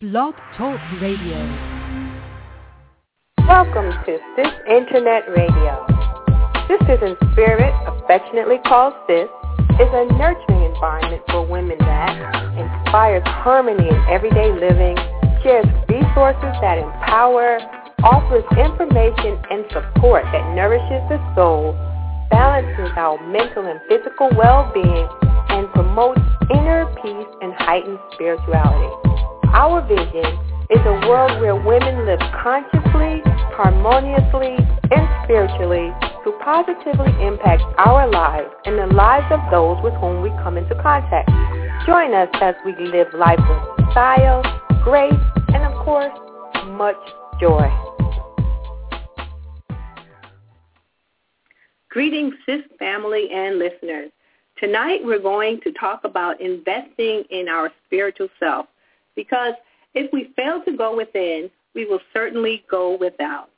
Blog Talk Radio. Welcome to Sis Internet Radio. Sisters in Spirit, affectionately called Sis, is a nurturing environment for women that inspires harmony in everyday living, shares resources that empower, offers information and support that nourishes the soul, balances our mental and physical well-being, and promotes inner peace and heightened spirituality. Our vision is a world where women live consciously, harmoniously, and spiritually to positively impact our lives and the lives of those with whom we come into contact. Join us as we live life with style, grace, and of course, much joy. Greetings, sis family and listeners. Tonight we're going to talk about investing in our spiritual self because if we fail to go within, we will certainly go without.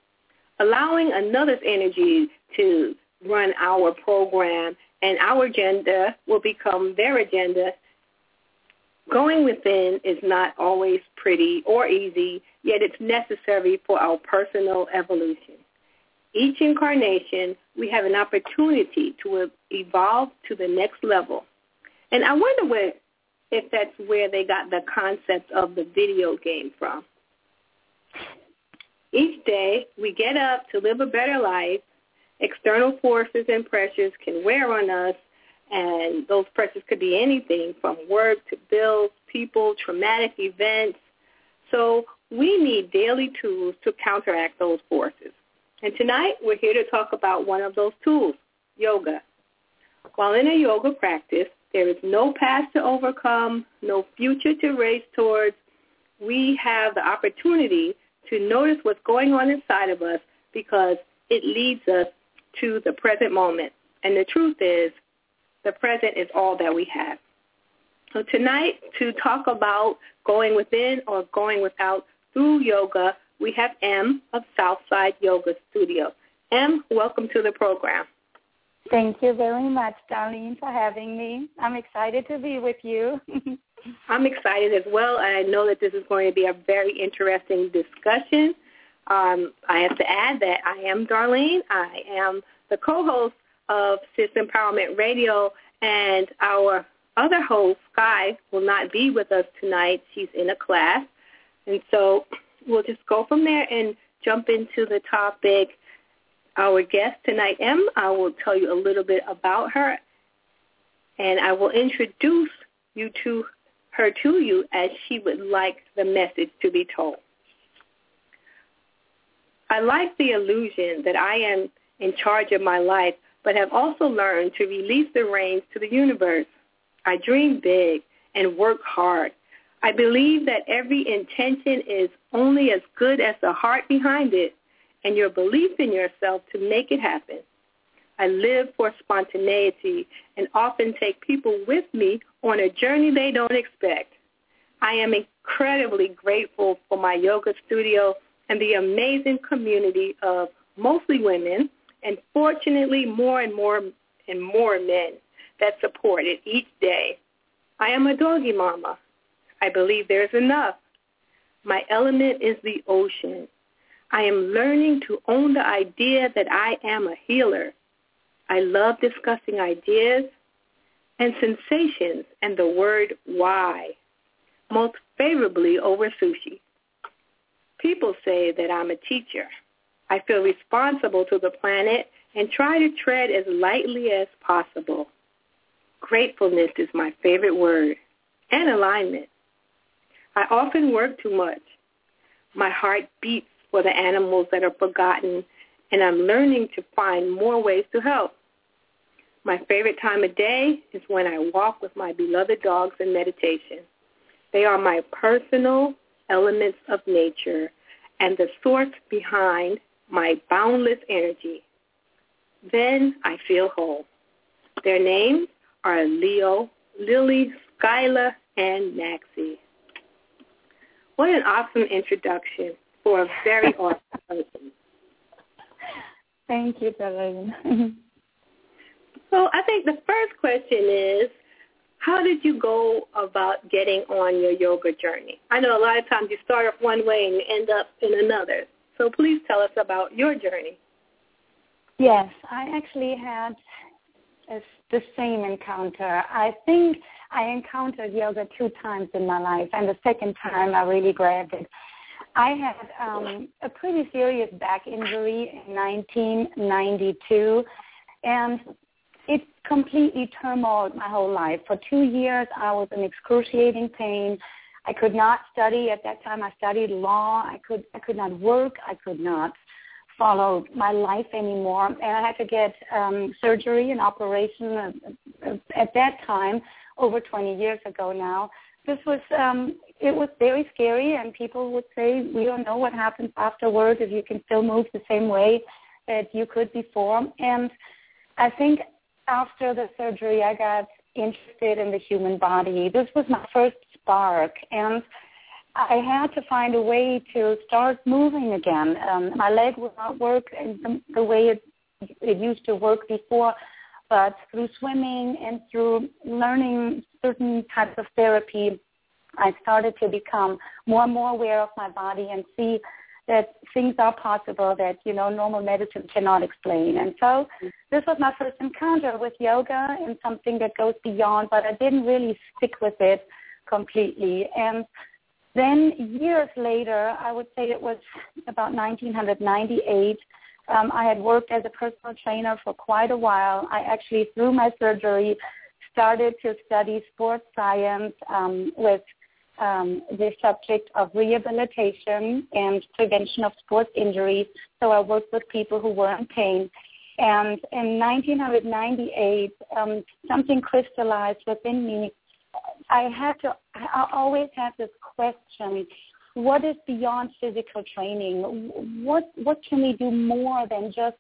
Allowing another's energy to run our program and our agenda will become their agenda. Going within is not always pretty or easy, yet it's necessary for our personal evolution. Each incarnation, we have an opportunity to evolve to the next level. And I wonder what if that's where they got the concept of the video game from. Each day, we get up to live a better life. External forces and pressures can wear on us, and those pressures could be anything from work to bills, people, traumatic events. So we need daily tools to counteract those forces. And tonight, we're here to talk about one of those tools, yoga. While in a yoga practice, there is no past to overcome, no future to race towards. We have the opportunity to notice what's going on inside of us because it leads us to the present moment. And the truth is, the present is all that we have. So tonight, to talk about going within or going without through yoga, we have M of Southside Yoga Studio. M, welcome to the program. Thank you very much, Darlene, for having me. I'm excited to be with you. I'm excited as well. I know that this is going to be a very interesting discussion. Um, I have to add that I am Darlene. I am the co-host of Sis Empowerment Radio, and our other host, Sky, will not be with us tonight. She's in a class. And so we'll just go from there and jump into the topic our guest tonight, M. I will tell you a little bit about her, and I will introduce you to her to you as she would like the message to be told. I like the illusion that I am in charge of my life, but have also learned to release the reins to the universe. I dream big and work hard. I believe that every intention is only as good as the heart behind it and your belief in yourself to make it happen. I live for spontaneity and often take people with me on a journey they don't expect. I am incredibly grateful for my yoga studio and the amazing community of mostly women and fortunately more and more and more men that support it each day. I am a doggy mama. I believe there's enough. My element is the ocean. I am learning to own the idea that I am a healer. I love discussing ideas and sensations and the word why, most favorably over sushi. People say that I'm a teacher. I feel responsible to the planet and try to tread as lightly as possible. Gratefulness is my favorite word, and alignment. I often work too much. My heart beats for the animals that are forgotten, and I'm learning to find more ways to help. My favorite time of day is when I walk with my beloved dogs in meditation. They are my personal elements of nature and the source behind my boundless energy. Then I feel whole. Their names are Leo, Lily, Skyla, and Maxie. What an awesome introduction for a very awesome person. Thank you, Darlene. so I think the first question is, how did you go about getting on your yoga journey? I know a lot of times you start off one way and you end up in another. So please tell us about your journey. Yes, I actually had a, the same encounter. I think I encountered yoga two times in my life, and the second time I really grabbed it. I had um, a pretty serious back injury in 1992, and it completely turmoiled my whole life. For two years, I was in excruciating pain. I could not study at that time. I studied law. I could I could not work. I could not follow my life anymore, and I had to get um, surgery and operation at, at that time over 20 years ago now. This was um, it was very scary, and people would say we don't know what happens afterwards if you can still move the same way that you could before. And I think after the surgery, I got interested in the human body. This was my first spark, and I had to find a way to start moving again. Um, my leg would not work in the, the way it, it used to work before, but through swimming and through learning certain types of therapy, I started to become more and more aware of my body and see that things are possible that you know normal medicine cannot explain. And so this was my first encounter with yoga and something that goes beyond, but I didn't really stick with it completely. And then years later, I would say it was about 1998. Um, I had worked as a personal trainer for quite a while. I actually, through my surgery, started to study sports science um, with um, the subject of rehabilitation and prevention of sports injuries. So I worked with people who were in pain. And in 1998, um, something crystallized within me. I had to, I always had this question, what is beyond physical training? What, what can we do more than just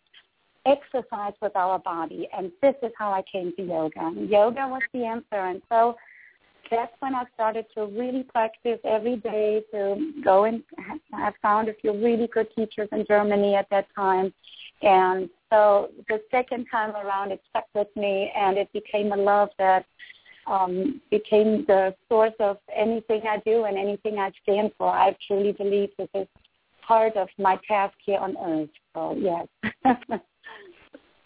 exercise with our body? And this is how I came to yoga. Yoga was the answer. And so that's when I started to really practice every day to go and I found a few really good teachers in Germany at that time. And so the second time around it stuck with me and it became a love that um, became the source of anything I do and anything I stand for. I truly believe this is part of my task here on earth. So yes.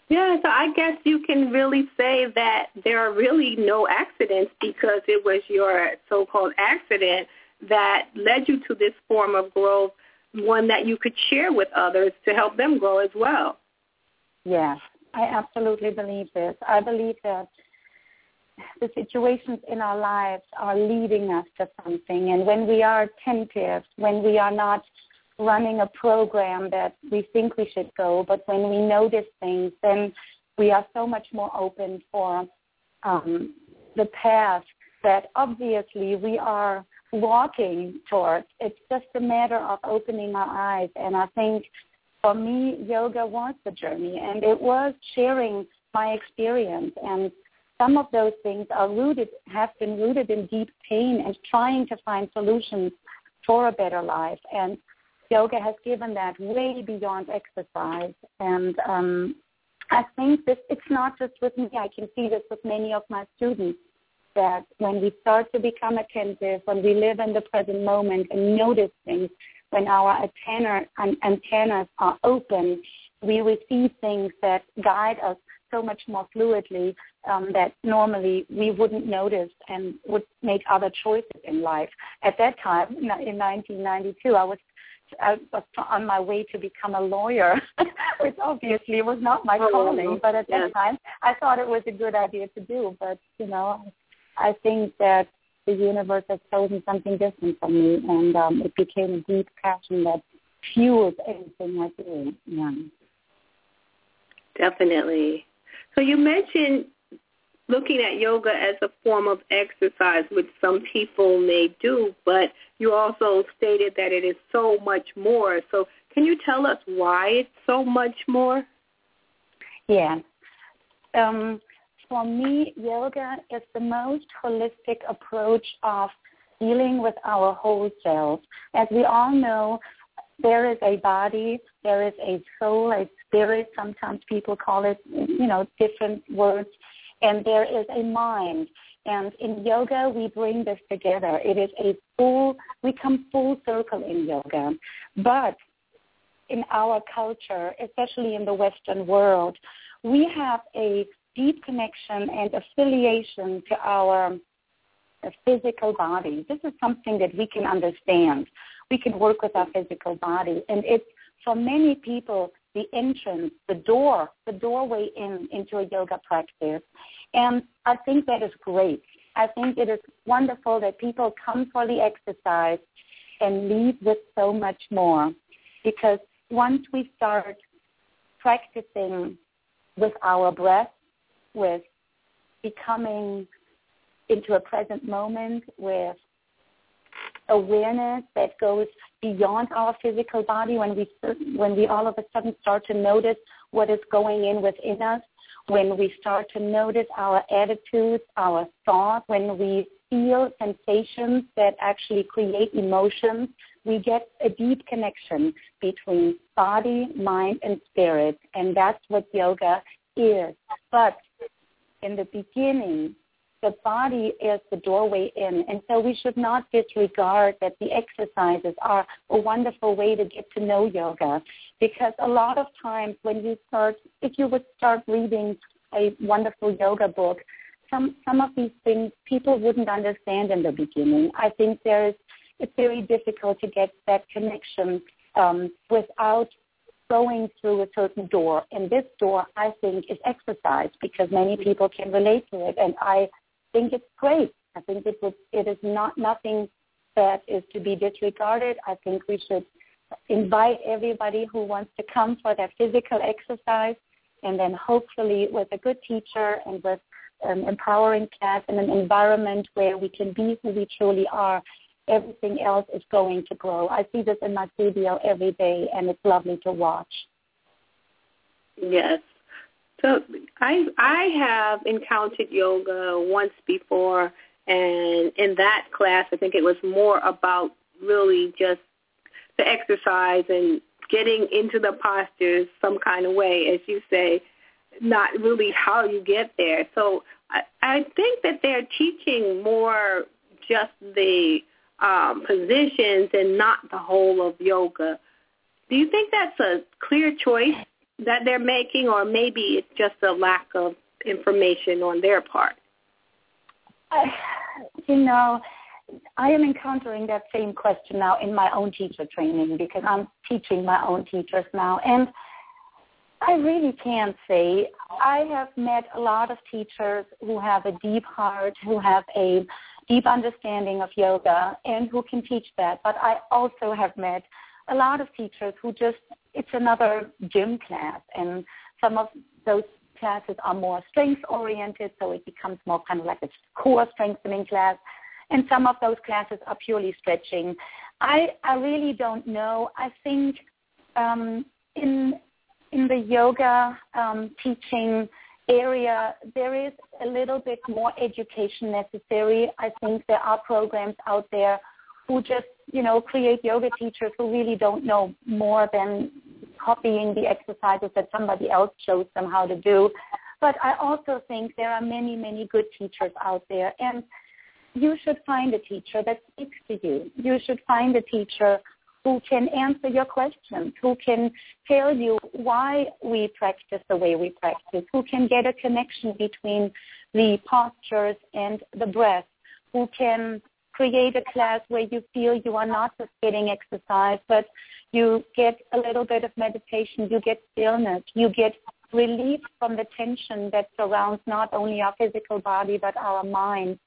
Yeah, so I guess you can really say that there are really no accidents because it was your so-called accident that led you to this form of growth, one that you could share with others to help them grow as well. Yes, I absolutely believe this. I believe that the situations in our lives are leading us to something. And when we are attentive, when we are not running a program that we think we should go, but when we notice things, then we are so much more open for um, the path that obviously we are walking towards. It's just a matter of opening our eyes. And I think for me, yoga was the journey, and it was sharing my experience. And some of those things are rooted, have been rooted in deep pain and trying to find solutions for a better life. And yoga has given that way beyond exercise. And um, I think this it's not just with me. I can see this with many of my students that when we start to become attentive, when we live in the present moment and notice things, when our antenna, antennas are open, we receive things that guide us so much more fluidly um, that normally we wouldn't notice and would make other choices in life. At that time, in 1992, I was I was on my way to become a lawyer, which obviously was not my oh, calling. But at that time, I thought it was a good idea to do. But you know, I think that the universe has chosen something different for me, and um, it became a deep passion that fuels everything I do. Yeah. Definitely. So you mentioned looking at yoga as a form of exercise, which some people may do, but you also stated that it is so much more. So can you tell us why it's so much more? Yeah. Um, for me, yoga is the most holistic approach of dealing with our whole self. As we all know, there is a body, there is a soul, a spirit. Sometimes people call it, you know, different words and there is a mind. And in yoga, we bring this together. It is a full, we come full circle in yoga. But in our culture, especially in the Western world, we have a deep connection and affiliation to our uh, physical body. This is something that we can understand. We can work with our physical body. And it's for many people the entrance, the door, the doorway in into a yoga practice. And I think that is great. I think it is wonderful that people come for the exercise and leave with so much more. Because once we start practicing with our breath, with becoming into a present moment, with awareness that goes beyond our physical body when we when we all of a sudden start to notice what is going in within us when we start to notice our attitudes our thoughts when we feel sensations that actually create emotions we get a deep connection between body mind and spirit and that's what yoga is. But in the beginning the body is the doorway in. And so we should not disregard that the exercises are a wonderful way to get to know yoga. Because a lot of times when you start, if you would start reading a wonderful yoga book, some, some of these things people wouldn't understand in the beginning. I think there is, it's very difficult to get that connection um, without going through a certain door. And this door, I think, is exercise because many people can relate to it. And I think it's great. I think it, was, it is not nothing that is to be disregarded. I think we should invite everybody who wants to come for their physical exercise and then hopefully with a good teacher and with an empowering class and an environment where we can be who we truly are, everything else is going to grow. I see this in my studio every day and it's lovely to watch. Yes, so I I have encountered yoga once before, and in that class, I think it was more about really just the exercise and getting into the postures some kind of way, as you say, not really how you get there. So I, I think that they're teaching more just the um, positions and not the whole of yoga. Do you think that's a clear choice that they're making, or maybe it's just a lack of information on their part? I, you know, I am encountering that same question now in my own teacher training because I'm teaching my own teachers now. And I really can't say. I have met a lot of teachers who have a deep heart, who have a deep understanding of yoga, and who can teach that. But I also have met a lot of teachers who just it's another gym class and some of those classes are more strength oriented so it becomes more kind of like a core strengthening class. And some of those classes are purely stretching. I i really don't know. I think um in in the yoga um teaching area there is a little bit more education necessary. I think there are programs out there who just, you know, create yoga teachers who really don't know more than copying the exercises that somebody else shows them how to do. But I also think there are many, many good teachers out there. And you should find a teacher that speaks to you. You should find a teacher who can answer your questions, who can tell you why we practice the way we practice, who can get a connection between the postures and the breath, who can create a class where you feel you are not just getting exercise, but you get a little bit of meditation, you get stillness, you get relief from the tension that surrounds not only our physical body but our mind,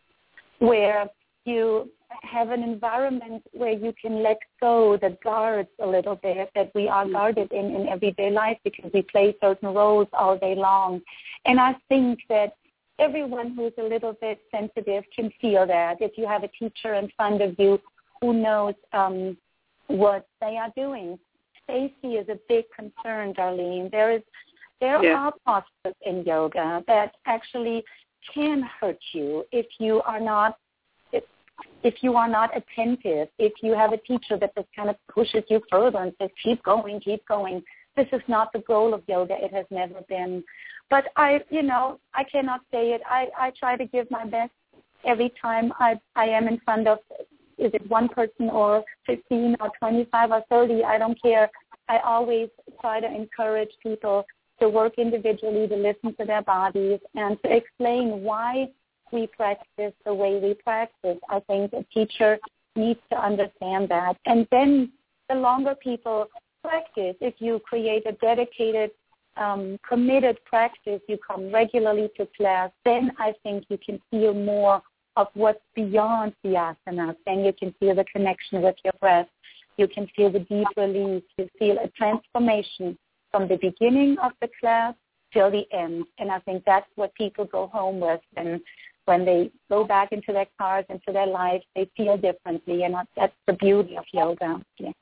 where you have an environment where you can let go the guards a little bit that we are guarded in in everyday life because we play certain roles all day long. And I think that everyone who's a little bit sensitive can feel that. If you have a teacher in front of you who knows um, what they are doing, safety is a big concern, Darlene. There is there yeah. are postures in yoga that actually can hurt you if you are not if, if you are not attentive, if you have a teacher that just kind of pushes you further and says, keep going, keep going. This is not the goal of yoga. It has never been. But I, you know, I cannot say it. I, I try to give my best every time I I am in front of is it one person or 15 or 25 or 30, I don't care. I always try to encourage people to work individually, to listen to their bodies, and to explain why we practice the way we practice. I think a teacher needs to understand that. And then the longer people practice, if you create a dedicated, um, committed practice, you come regularly to class, then I think you can feel more of what's beyond the asana. Then you can feel the connection with your breath. You can feel the deep release. You feel a transformation from the beginning of the class till the end. And I think that's what people go home with. And when they go back into their cars, into their lives, they feel differently. And that's the beauty of yoga. Yeah.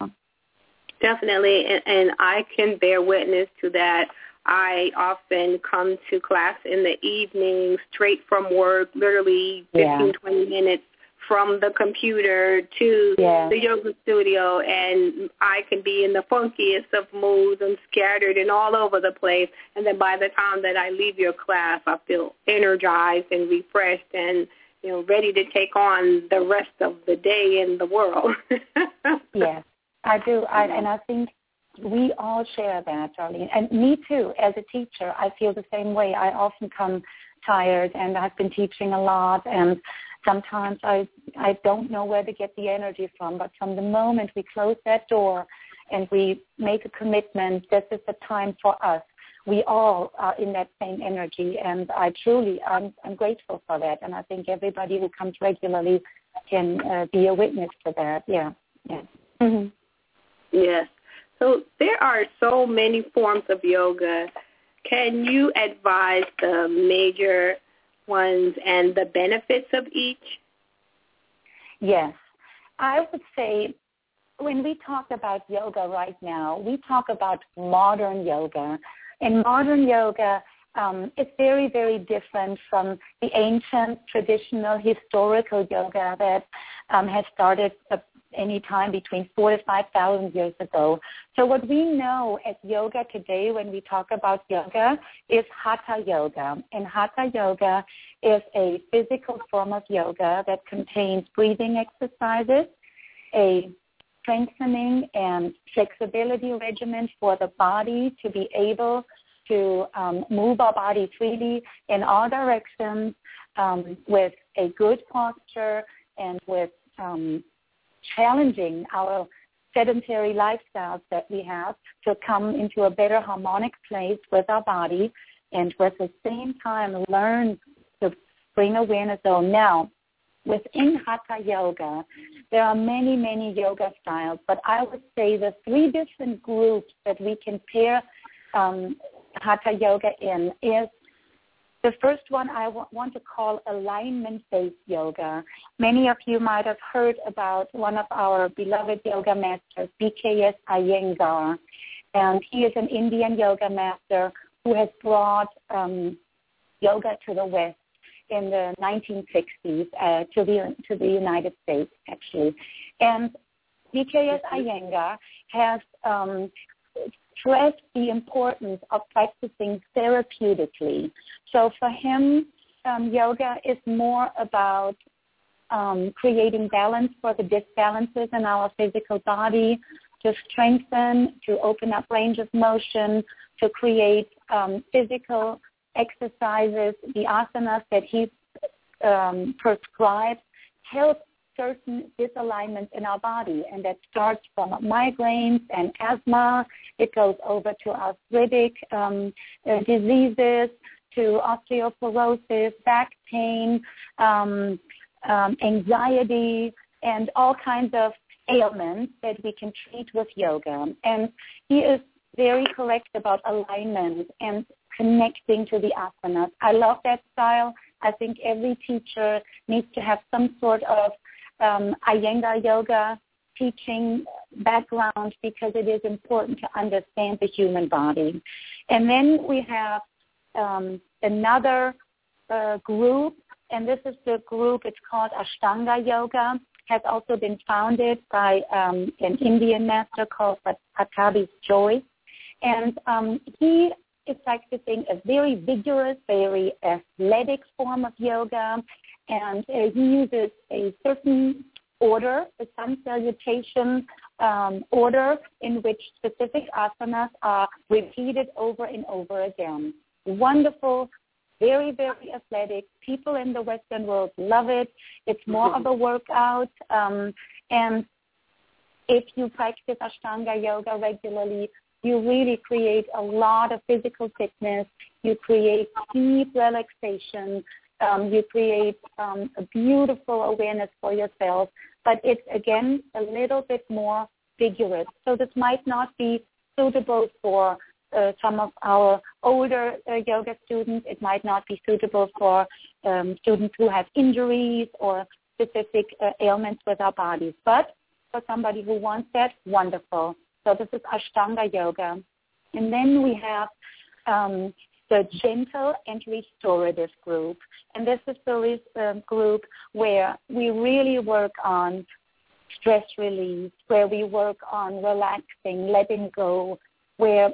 Definitely. And, and I can bear witness to that. I often come to class in the evening straight from work, literally 15, yeah. 20 minutes from the computer to yeah. the yoga studio and I can be in the funkiest of moods and scattered and all over the place and then by the time that I leave your class I feel energized and refreshed and you know ready to take on the rest of the day in the world. yes. I do I, and I think we all share that, Darlene. And me too, as a teacher, I feel the same way. I often come tired and I've been teaching a lot and sometimes I I don't know where to get the energy from. But from the moment we close that door and we make a commitment, this is the time for us. We all are in that same energy, and I truly I'm I'm grateful for that. And I think everybody who comes regularly can uh, be a witness to that. Yeah, yeah. Mm-hmm. Yes. So there are so many forms of yoga. Can you advise the major ones and the benefits of each? Yes. I would say when we talk about yoga right now, we talk about modern yoga. And modern yoga um, is very, very different from the ancient, traditional, historical yoga that um, has started any time between four to five thousand years ago. So what we know as yoga today when we talk about yoga is hatha yoga. And hatha yoga is a physical form of yoga that contains breathing exercises, a strengthening and flexibility regimen for the body to be able to um, move our body freely in all directions um, with a good posture and with um, challenging our sedentary lifestyles that we have to come into a better harmonic place with our body and at the same time learn to bring awareness on. Now, within Hatha Yoga, there are many, many yoga styles, but I would say the three different groups that we can pair um, Hatha Yoga in is the first one I w- want to call alignment-based yoga. Many of you might have heard about one of our beloved yoga masters, BKS Iyengar. And he is an Indian yoga master who has brought um, yoga to the West in the 1960s uh, to the to the United States, actually. And BKS Iyengar has um, stress the importance of practicing therapeutically. So for him, um, yoga is more about um, creating balance for the disbalances in our physical body, to strengthen, to open up range of motion, to create um, physical exercises, the asanas that he um, prescribes help certain disalignments in our body, and that starts from migraines and asthma. It goes over to arthritic um, uh, diseases, to osteoporosis, back pain, um, um, anxiety, and all kinds of ailments that we can treat with yoga. And he is very correct about alignment and connecting to the asanas. I love that style. I think every teacher needs to have some sort of um, Iyengar yoga teaching background because it is important to understand the human body. And then we have um, another uh, group, and this is the group, it's called Ashtanga Yoga, has also been founded by um, an Indian master called Pattabhi Jois. And um, he is practicing a very vigorous, very athletic form of yoga and uh, he uses a certain order, a sun salutation um, order in which specific asanas are repeated over and over again. Wonderful, very, very athletic. People in the Western world love it. It's more of a workout. Um, and if you practice Ashtanga yoga regularly, you really create a lot of physical fitness. You create deep relaxation. Um, you create um, a beautiful awareness for yourself. But it's, again, a little bit more vigorous. So this might not be suitable for uh, some of our older uh, yoga students. It might not be suitable for um, students who have injuries or specific uh, ailments with our bodies. But for somebody who wants that, wonderful. So this is Ashtanga yoga. And then we have um, the gentle and restorative group. And this is the um, group where we really work on stress release, where we work on relaxing, letting go, where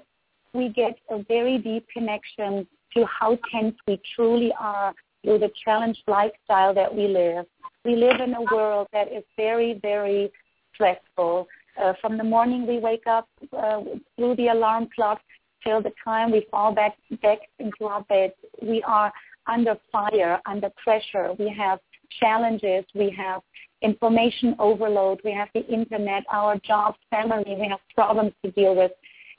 we get a very deep connection to how tense we truly are through the challenged lifestyle that we live. We live in a world that is very, very stressful. Uh, from the morning we wake up uh, through the alarm clock till the time we fall back, back into our bed, we are under fire, under pressure. We have challenges. We have information overload. We have the internet, our jobs, family. We have problems to deal with.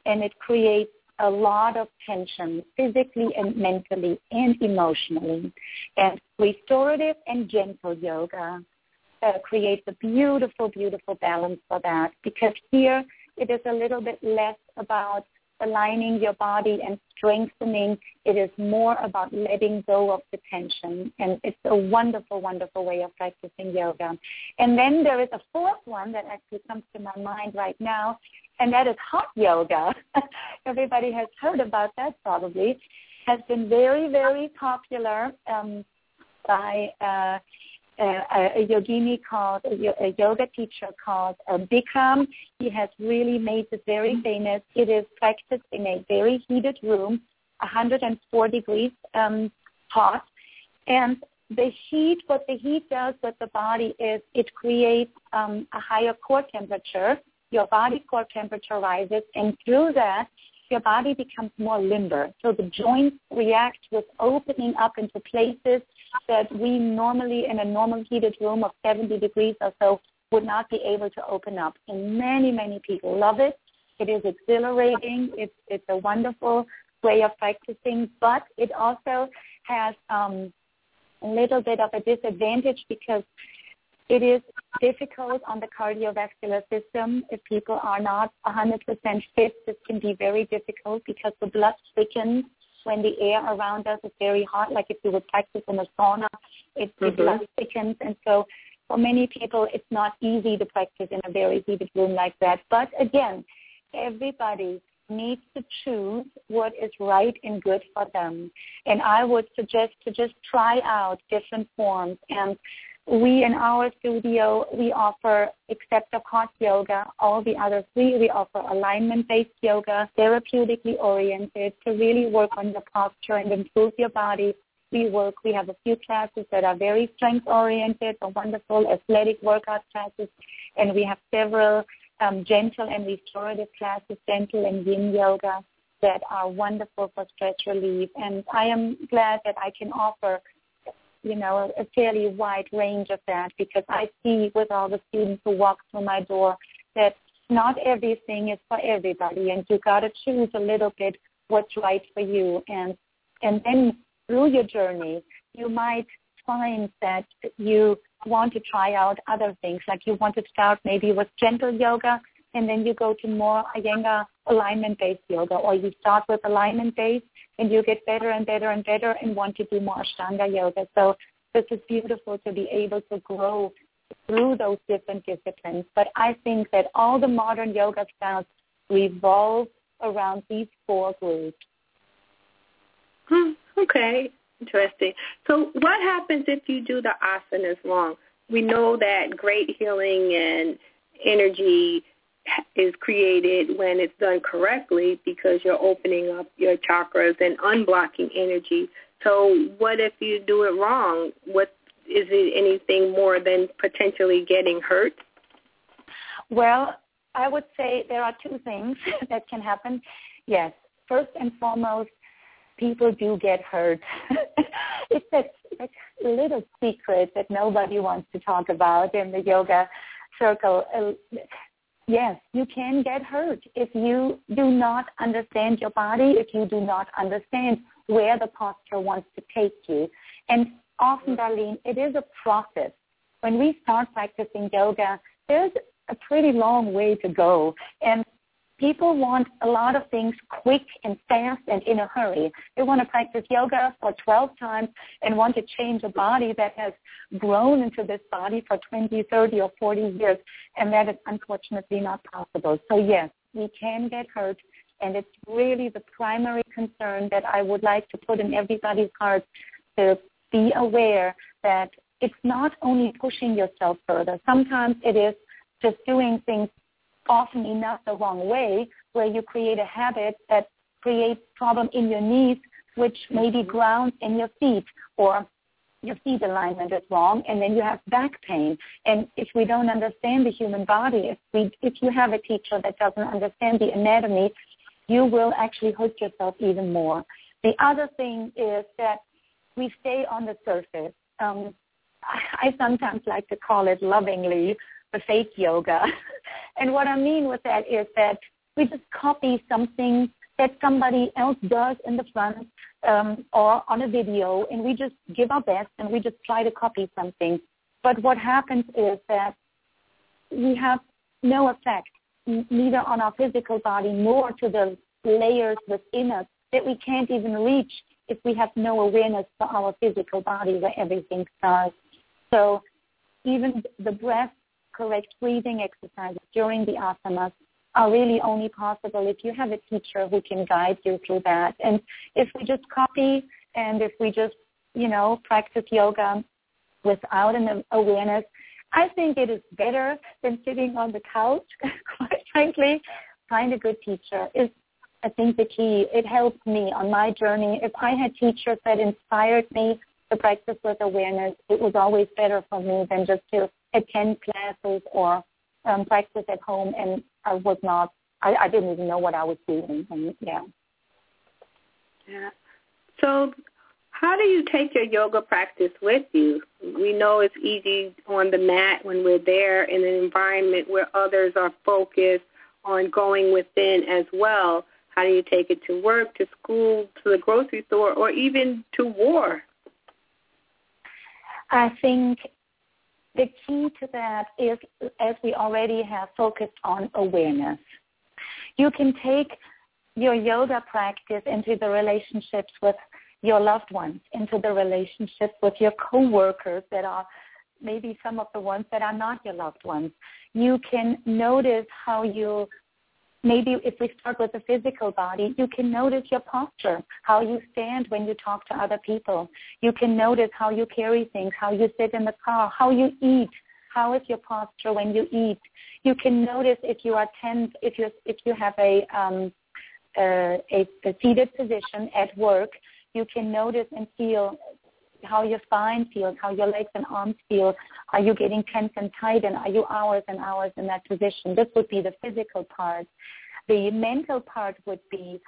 And it creates a lot of tension physically and mentally and emotionally. And restorative and gentle yoga uh, creates a beautiful, beautiful balance for that because here it is a little bit less about aligning your body and strengthening. It is more about letting go of the tension. And it's a wonderful, wonderful way of practicing yoga. And then there is a fourth one that actually comes to my mind right now, and that is hot yoga. Everybody has heard about that probably. Has been very, very popular um, by uh, a, yogini called, a, yoga teacher called uh, Bikram. He has really made this very famous. It is practiced in a very heated room, 104 degrees um, hot. And the heat, what the heat does with the body is it creates um, a higher core temperature. Your body core temperature rises, and through that, your body becomes more limber. So the joints react with opening up into places that we normally in a normal heated room of 70 degrees or so would not be able to open up. And many, many people love it. It is exhilarating. It's, it's a wonderful way of practicing, but it also has um, a little bit of a disadvantage because it is difficult on the cardiovascular system. If people are not 100% fit, this can be very difficult because the blood thickens when the air around us is very hot, like if you would practice in a sauna, it, mm-hmm. blood thickens. And so for many people, it's not easy to practice in a very heated room like that. But again, everybody needs to choose what is right and good for them. And I would suggest to just try out different forms and we in our studio, we offer, except of hot yoga, all the other three, we offer alignment-based yoga, therapeutically oriented to really work on your posture and improve your body. We work, we have a few classes that are very strength-oriented, a wonderful athletic workout classes, and we have several um, gentle and restorative classes, gentle and yin yoga that are wonderful for stress relief. And I am glad that I can offer you know, a, fairly wide range of that because I see with all the students who walk through my door that not everything is for everybody and you got to choose a little bit what's right for you. And and then through your journey you might find that you want to try out other things. Like you want to start maybe with gentle yoga and then you go to more Iyengar alignment-based yoga, or you start with alignment-based and you get better and better and better and want to do more Ashtanga yoga. So this is beautiful to be able to grow through those different disciplines. But I think that all the modern yoga styles revolve around these four groups. Hmm, okay, interesting. So what happens if you do the asanas wrong? We know that great healing and energy is created when it's done correctly because you're opening up your chakras and unblocking energy. So what if you do it wrong? What is it anything more than potentially getting hurt? Well, I would say there are two things that can happen. Yes, first and foremost, people do get hurt. it's that, little secret that nobody wants to talk about in the yoga circle. Uh, Yes, you can get hurt if you do not understand your body, if you do not understand where the posture wants to take you. And often, Darlene, it is a process. When we start practicing yoga, there's a pretty long way to go. And people want a lot of things quick and fast and in a hurry. They want to practice yoga for 12 times and want to change a body that has grown into this body for 20, 30, or 40 years. And that is unfortunately not possible. So yes, we can get hurt. And it's really the primary concern that I would like to put in everybody's heart to be aware that it's not only pushing yourself further. Sometimes it is just doing things often enough the wrong way where you create a habit that creates problem in your knees which maybe grounds in your feet or your feet alignment is wrong and then you have back pain. And if we don't understand the human body, if we if you have a teacher that doesn't understand the anatomy, you will actually hurt yourself even more. The other thing is that we stay on the surface. Um, I sometimes like to call it lovingly the fake yoga. and what I mean with that is that we just copy something that somebody else does in the front um, or on a video, and we just give our best and we just try to copy something. But what happens is that we have no effect, neither on our physical body nor to the layers within us that we can't even reach if we have no awareness for our physical body where everything starts. So even the breath correct breathing exercises during the asanas are really only possible if you have a teacher who can guide you through that. And if we just copy and if we just, you know, practice yoga without an awareness, I think it is better than sitting on the couch, quite frankly. Find a good teacher is, I think, the key. It helped me on my journey. If I had teachers that inspired me to practice with awareness, it was always better for me than just to attend classes or um, practice at home, and I was not. I, I didn't even know what I was doing. And, yeah. Yeah. So, how do you take your yoga practice with you? We know it's easy on the mat when we're there in an environment where others are focused on going within as well. How do you take it to work, to school, to the grocery store, or even to war? I think the key to that is, as we already have focused on awareness. You can take your yoga practice into the relationships with your loved ones, into the relationships with your coworkers that are maybe some of the ones that are not your loved ones. You can notice how you maybe if we start with the physical body, you can notice your posture, how you stand when you talk to other people. You can notice how you carry things, how you sit in the car, how you eat. How is your posture when you eat? You can notice if you are tense, if you if you have a um, uh, a, a seated position at work. You can notice and feel how your spine feels, how your legs and arms feel. Are you getting tense and tight, and are you hours and hours in that position? This would be the physical part. The mental part would be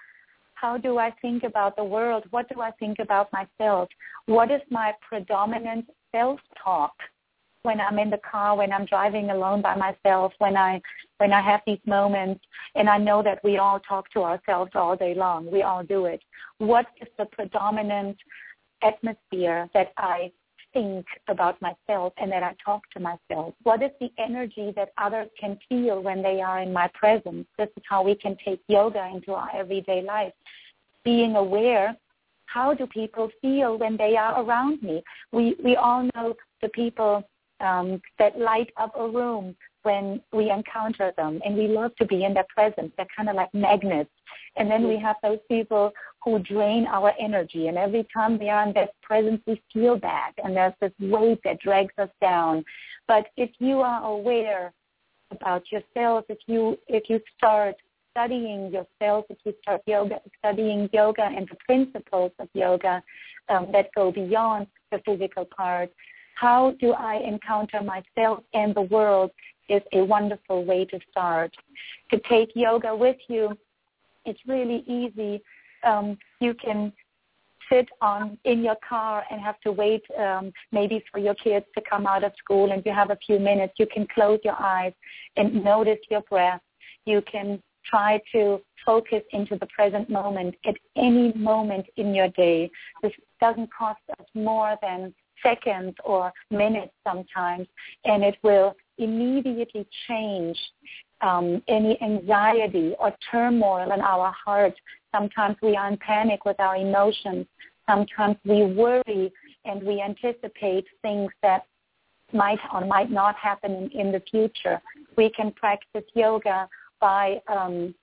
how do I think about the world? What do I think about myself? What is my predominant self-talk when I'm in the car, when I'm driving alone by myself, when I when I have these moments and I know that we all talk to ourselves all day long. We all do it. What is the predominant atmosphere that I think about myself and that I talk to myself? What is the energy that others can feel when they are in my presence? This is how we can take yoga into our everyday life. Being aware, how do people feel when they are around me? We, we all know the people um, that light up a room when we encounter them, and we love to be in their presence. They're kind of like magnets. And then we have those people who drain our energy. And every time they are in their presence, we feel that. And there's this weight that drags us down. But if you are aware about yourself, if you if you start studying yourself, if you start yoga, studying yoga and the principles of yoga um, that go beyond the physical part, how do I encounter myself and the world is a wonderful way to start. To take yoga with you, it's really easy. Um, you can sit on in your car and have to wait um, maybe for your kids to come out of school and you have a few minutes. You can close your eyes and notice your breath. You can try to focus into the present moment at any moment in your day. This doesn't cost us more than seconds or minutes sometimes, and it will immediately change um, any anxiety or turmoil in our heart. Sometimes we are in panic with our emotions. Sometimes we worry and we anticipate things that might or might not happen in, in the future. We can practice yoga by um,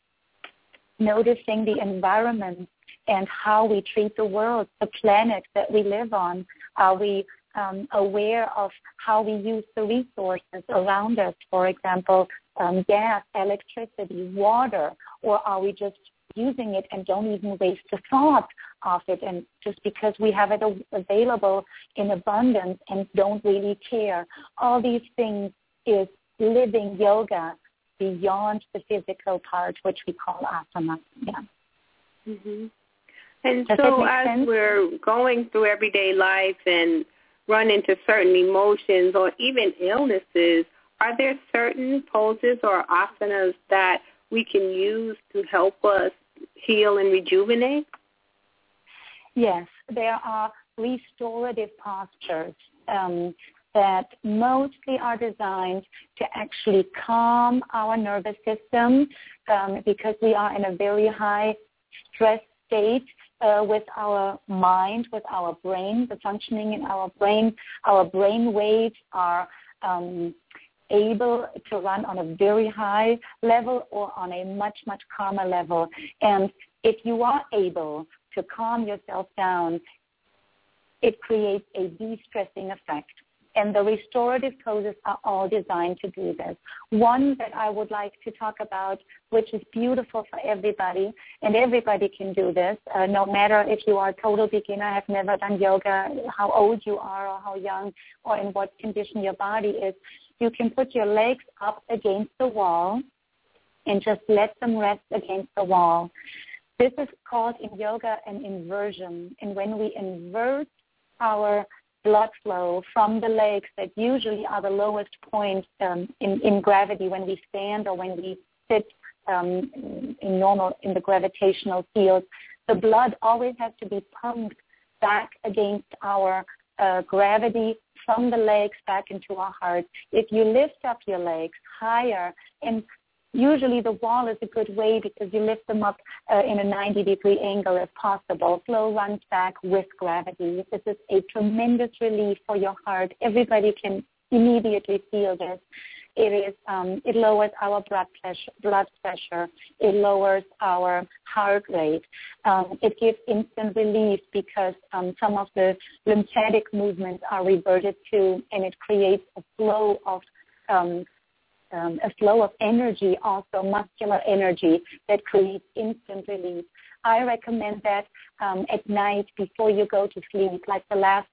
noticing the environment and how we treat the world, the planet that we live on. Are we um, aware of how we use the resources around us, for example, um, gas, electricity, water, or are we just using it and don't even waste the thought of it and just because we have it available in abundance and don't really care. All these things is living yoga beyond the physical part, which we call asana. Yeah. Mm-hmm. And Does so as sense? we're going through everyday life and run into certain emotions or even illnesses, are there certain poses or asanas that we can use to help us heal and rejuvenate? Yes, there are restorative postures um, that mostly are designed to actually calm our nervous system um, because we are in a very high stress state uh, with our mind, with our brain, the functioning in our brain. Our brain waves are um, able to run on a very high level or on a much, much calmer level. And if you are able to calm yourself down, it creates a de-stressing effect and the restorative poses are all designed to do this. One that I would like to talk about, which is beautiful for everybody, and everybody can do this, uh, no matter if you are a total beginner, have never done yoga, how old you are or how young or in what condition your body is, you can put your legs up against the wall and just let them rest against the wall. This is called in yoga an inversion. And when we invert our blood flow from the legs that usually are the lowest point um, in, in gravity when we stand or when we sit um, in normal in the gravitational field. The blood always has to be pumped back against our uh, gravity from the legs back into our heart. If you lift up your legs higher and usually the wall is a good way because you lift them up uh, in a 90 degree angle if possible. Flow runs back with gravity. This is a tremendous relief for your heart. Everybody can immediately feel this. It is um, it lowers our blood pressure. Blood pressure. It lowers our heart rate. Um, it gives instant relief because um, some of the lymphatic movements are reverted to, and it creates a flow of um, um, a flow of energy, also muscular energy that creates instant relief. I recommend that um, at night before you go to sleep, like the last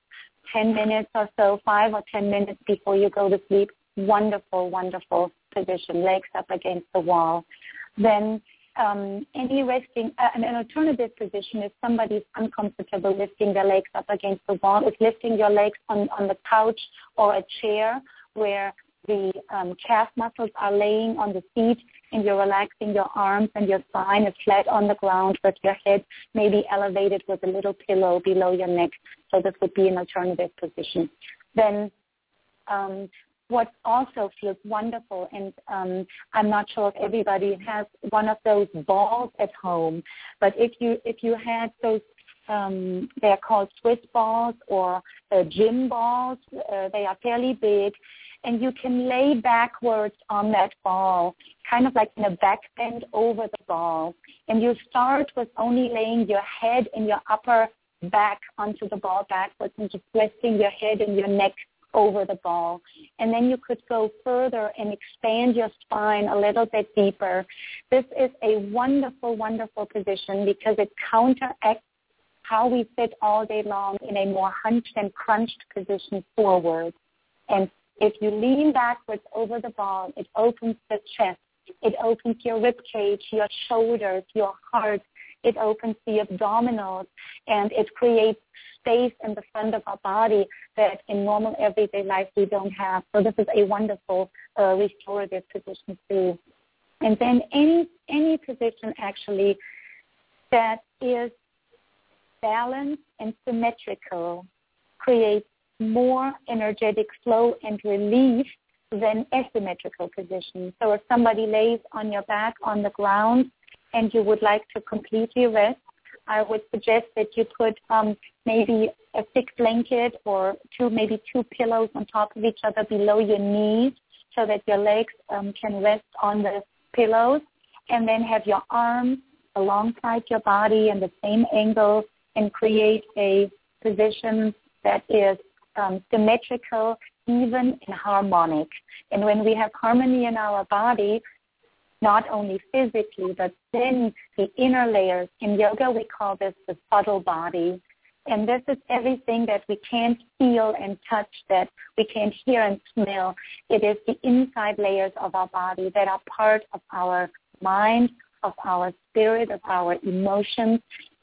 10 minutes or so, five or 10 minutes before you go to sleep. Wonderful, wonderful position, legs up against the wall. Then um, any resting, uh, an alternative position if somebody's uncomfortable lifting their legs up against the wall is lifting your legs on, on the couch or a chair where the um, calf muscles are laying on the seat and you're relaxing your arms and your spine is flat on the ground with your head maybe elevated with a little pillow below your neck. So this would be an alternative position. Then um, what also feels wonderful, and um, I'm not sure if everybody has one of those balls at home, but if you if you had those um, they're called Swiss balls or uh, gym balls. Uh, they are fairly big, and you can lay backwards on that ball, kind of like in a back bend over the ball. And you start with only laying your head and your upper back onto the ball backwards and just resting your head and your neck over the ball. And then you could go further and expand your spine a little bit deeper. This is a wonderful, wonderful position because it counteracts how we sit all day long in a more hunched and crunched position forward. And if you lean backwards over the ball, it opens the chest. It opens your rib cage, your shoulders, your heart. It opens the abdominals, and it creates space in the front of our body that in normal everyday life we don't have. So this is a wonderful uh, restorative position too. And then any any position actually that is balanced and symmetrical creates more energetic flow and relief than asymmetrical positions. So if somebody lays on your back on the ground and you would like to completely rest, I would suggest that you put um, maybe a thick blanket or two, maybe two pillows on top of each other below your knees so that your legs um, can rest on the pillows and then have your arms alongside your body in the same angle and create a position that is um, symmetrical, even and harmonic. And when we have harmony in our body, not only physically, but then the inner layers. In yoga, we call this the subtle body. And this is everything that we can't feel and touch, that we can't hear and smell. It is the inside layers of our body that are part of our mind, of our spirit, of our emotions,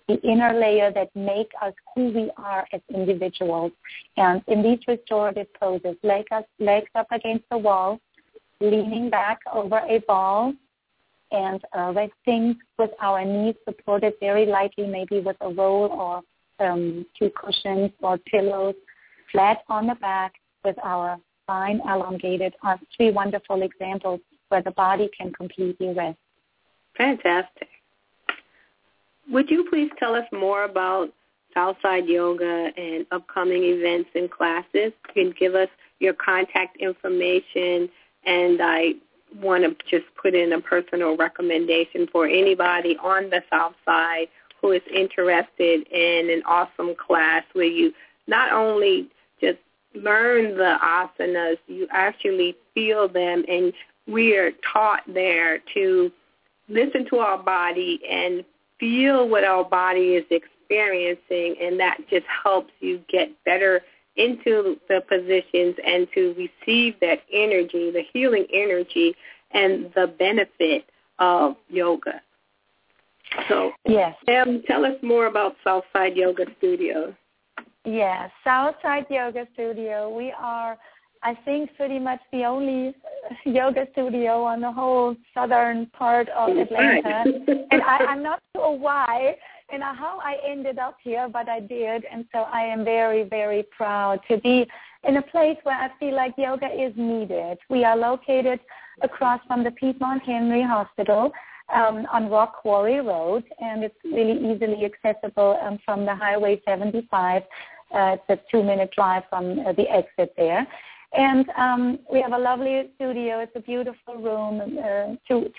the inner layer that make us who we are as individuals. And in these restorative poses, legs up, legs up against the wall, leaning back over a ball, and uh, resting with our knees supported very lightly, maybe with a roll or um, two cushions or pillows, flat on the back with our spine elongated are three wonderful examples where the body can completely rest. Fantastic. Would you please tell us more about Southside Yoga and upcoming events and classes? You can give us your contact information, and I want to just put in a personal recommendation for anybody on the South Side who is interested in an awesome class where you not only just learn the asanas, you actually feel them, and we are taught there to listen to our body and feel what our body is experiencing, and that just helps you get better into the positions and to receive that energy, the healing energy, and the benefit of yoga. So, yes, tell us more about Southside Yoga Studio. Yes, Southside Yoga Studio. We are I think pretty much the only yoga studio on the whole southern part of Atlanta. and I, I'm not sure why and how I ended up here, but I did. And so I am very, very proud to be in a place where I feel like yoga is needed. We are located across from the Piedmont Henry Hospital um, on Rock Quarry Road, and it's really easily accessible um, from the Highway 75. Uh, it's a two-minute drive from uh, the exit there. And um, we have a lovely studio. It's a beautiful room, uh, two,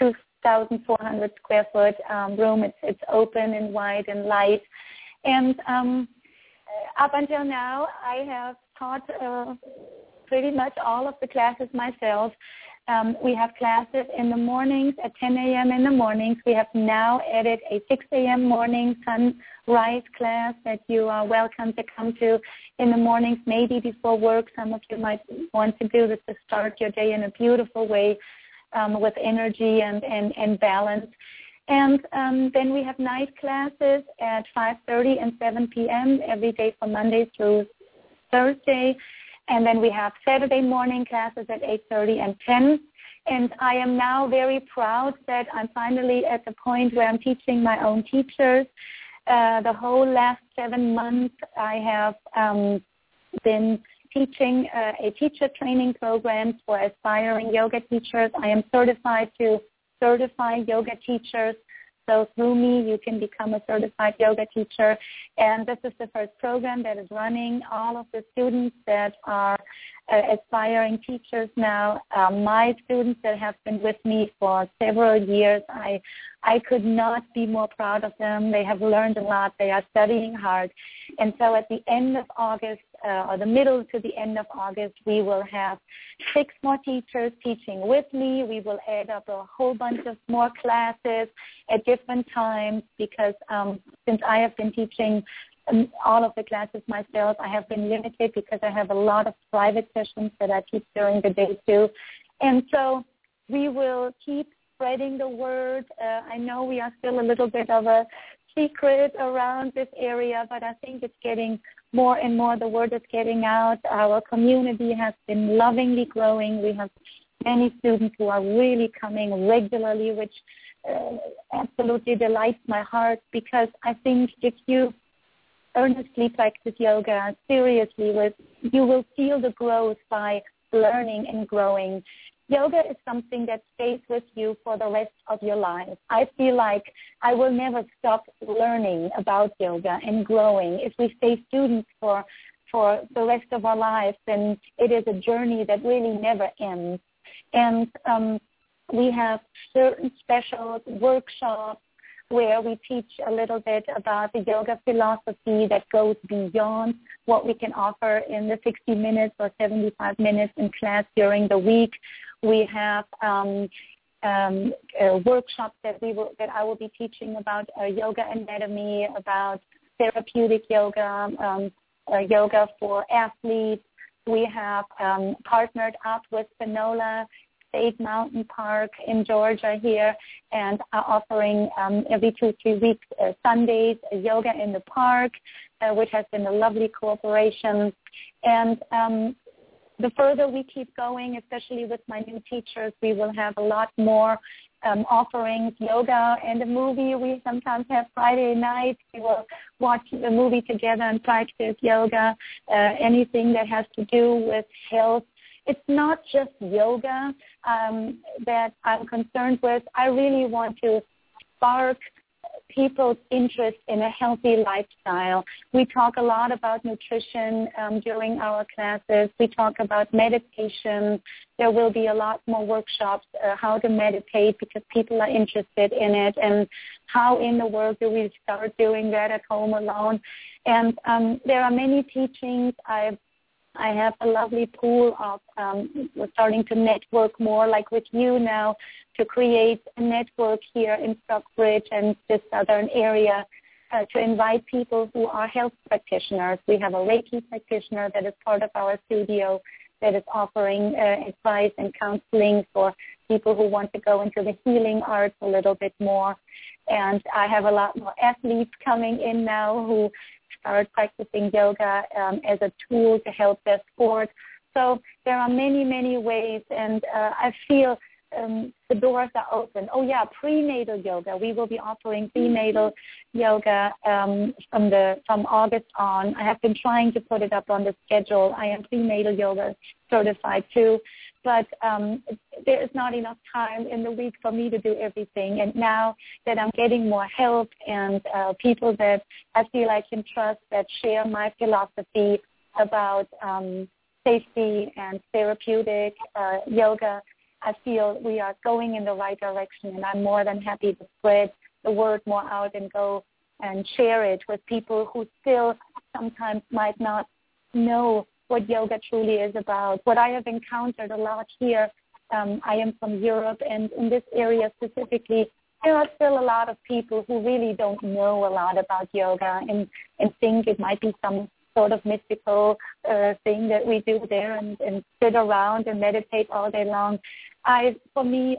2,400 square foot um, room. It's, it's open and wide and light. And um, up until now, I have taught uh, pretty much all of the classes myself. Um, we have classes in the mornings at 10 a.m. in the mornings. We have now added a 6 a.m. morning sunrise class that you are welcome to come to in the mornings, maybe before work. Some of you might want to do this to start your day in a beautiful way um, with energy and, and, and balance. And um, then we have night classes at 5.30 and 7 p.m. every day from Monday through Thursday. And then we have Saturday morning classes at 8.30 and 10. And I am now very proud that I'm finally at the point where I'm teaching my own teachers. Uh, the whole last seven months I have um, been teaching uh, a teacher training program for aspiring yoga teachers. I am certified to certify yoga teachers so through me, you can become a certified yoga teacher. And this is the first program that is running. All of the students that are uh, aspiring teachers now, uh, my students that have been with me for several years, I, I could not be more proud of them. They have learned a lot. They are studying hard. And so at the end of August, uh, or the middle to the end of August, we will have six more teachers teaching with me. We will add up a whole bunch of more classes at different times because um, since I have been teaching um, all of the classes myself. I have been limited because I have a lot of private sessions that I teach during the day too. And so we will keep spreading the word. Uh, I know we are still a little bit of a secret around this area, but I think it's getting more and more the word is getting out. Our community has been lovingly growing. We have many students who are really coming regularly, which uh, absolutely delights my heart because I think if you earnestly practice yoga seriously, with you will feel the growth by learning and growing. Yoga is something that stays with you for the rest of your life. I feel like I will never stop learning about yoga and growing. If we stay students for for the rest of our lives, then it is a journey that really never ends. And um, we have certain special workshops where we teach a little bit about the yoga philosophy that goes beyond what we can offer in the 60 minutes or 75 minutes in class during the week. We have um, um, workshops that we will, that I will be teaching about uh, yoga anatomy, about therapeutic yoga, um, uh, yoga for athletes. We have um, partnered up with Panola State Mountain Park in Georgia here and are offering um, every two, three weeks, uh, Sundays, yoga in the park, uh, which has been a lovely cooperation. And um, the further we keep going, especially with my new teachers, we will have a lot more um, offerings, yoga and a movie. We sometimes have Friday nights. We will watch the movie together and practice yoga, uh, anything that has to do with health it's not just yoga um, that I'm concerned with. I really want to spark people's interest in a healthy lifestyle. We talk a lot about nutrition um, during our classes. We talk about meditation. There will be a lot more workshops uh, how to meditate because people are interested in it and how in the world do we start doing that at home alone. And um, there are many teachings. I've I have a lovely pool of um, we're starting to network more like with you now to create a network here in Stockbridge and the southern area uh, to invite people who are health practitioners. We have a Reiki practitioner that is part of our studio that is offering uh, advice and counseling for people who want to go into the healing arts a little bit more. And I have a lot more athletes coming in now who start practicing yoga um, as a tool to help their sport. So there are many, many ways, and uh, I feel um, the doors are open. Oh yeah, prenatal yoga. We will be offering prenatal yoga um, from the from August on. I have been trying to put it up on the schedule. I am prenatal yoga certified too, but um, there is not enough time in the week for me to do everything. And now that I'm getting more help and uh, people that I feel I can trust that share my philosophy about um, safety and therapeutic uh, yoga, I feel we are going in the right direction. And I'm more than happy to spread the word more out and go and share it with people who still sometimes might not know what yoga truly is about. What I have encountered a lot here, um, I am from Europe, and in this area specifically, there are still a lot of people who really don't know a lot about yoga and, and think it might be some sort of mystical uh, thing that we do there and, and sit around and meditate all day long. I, for me,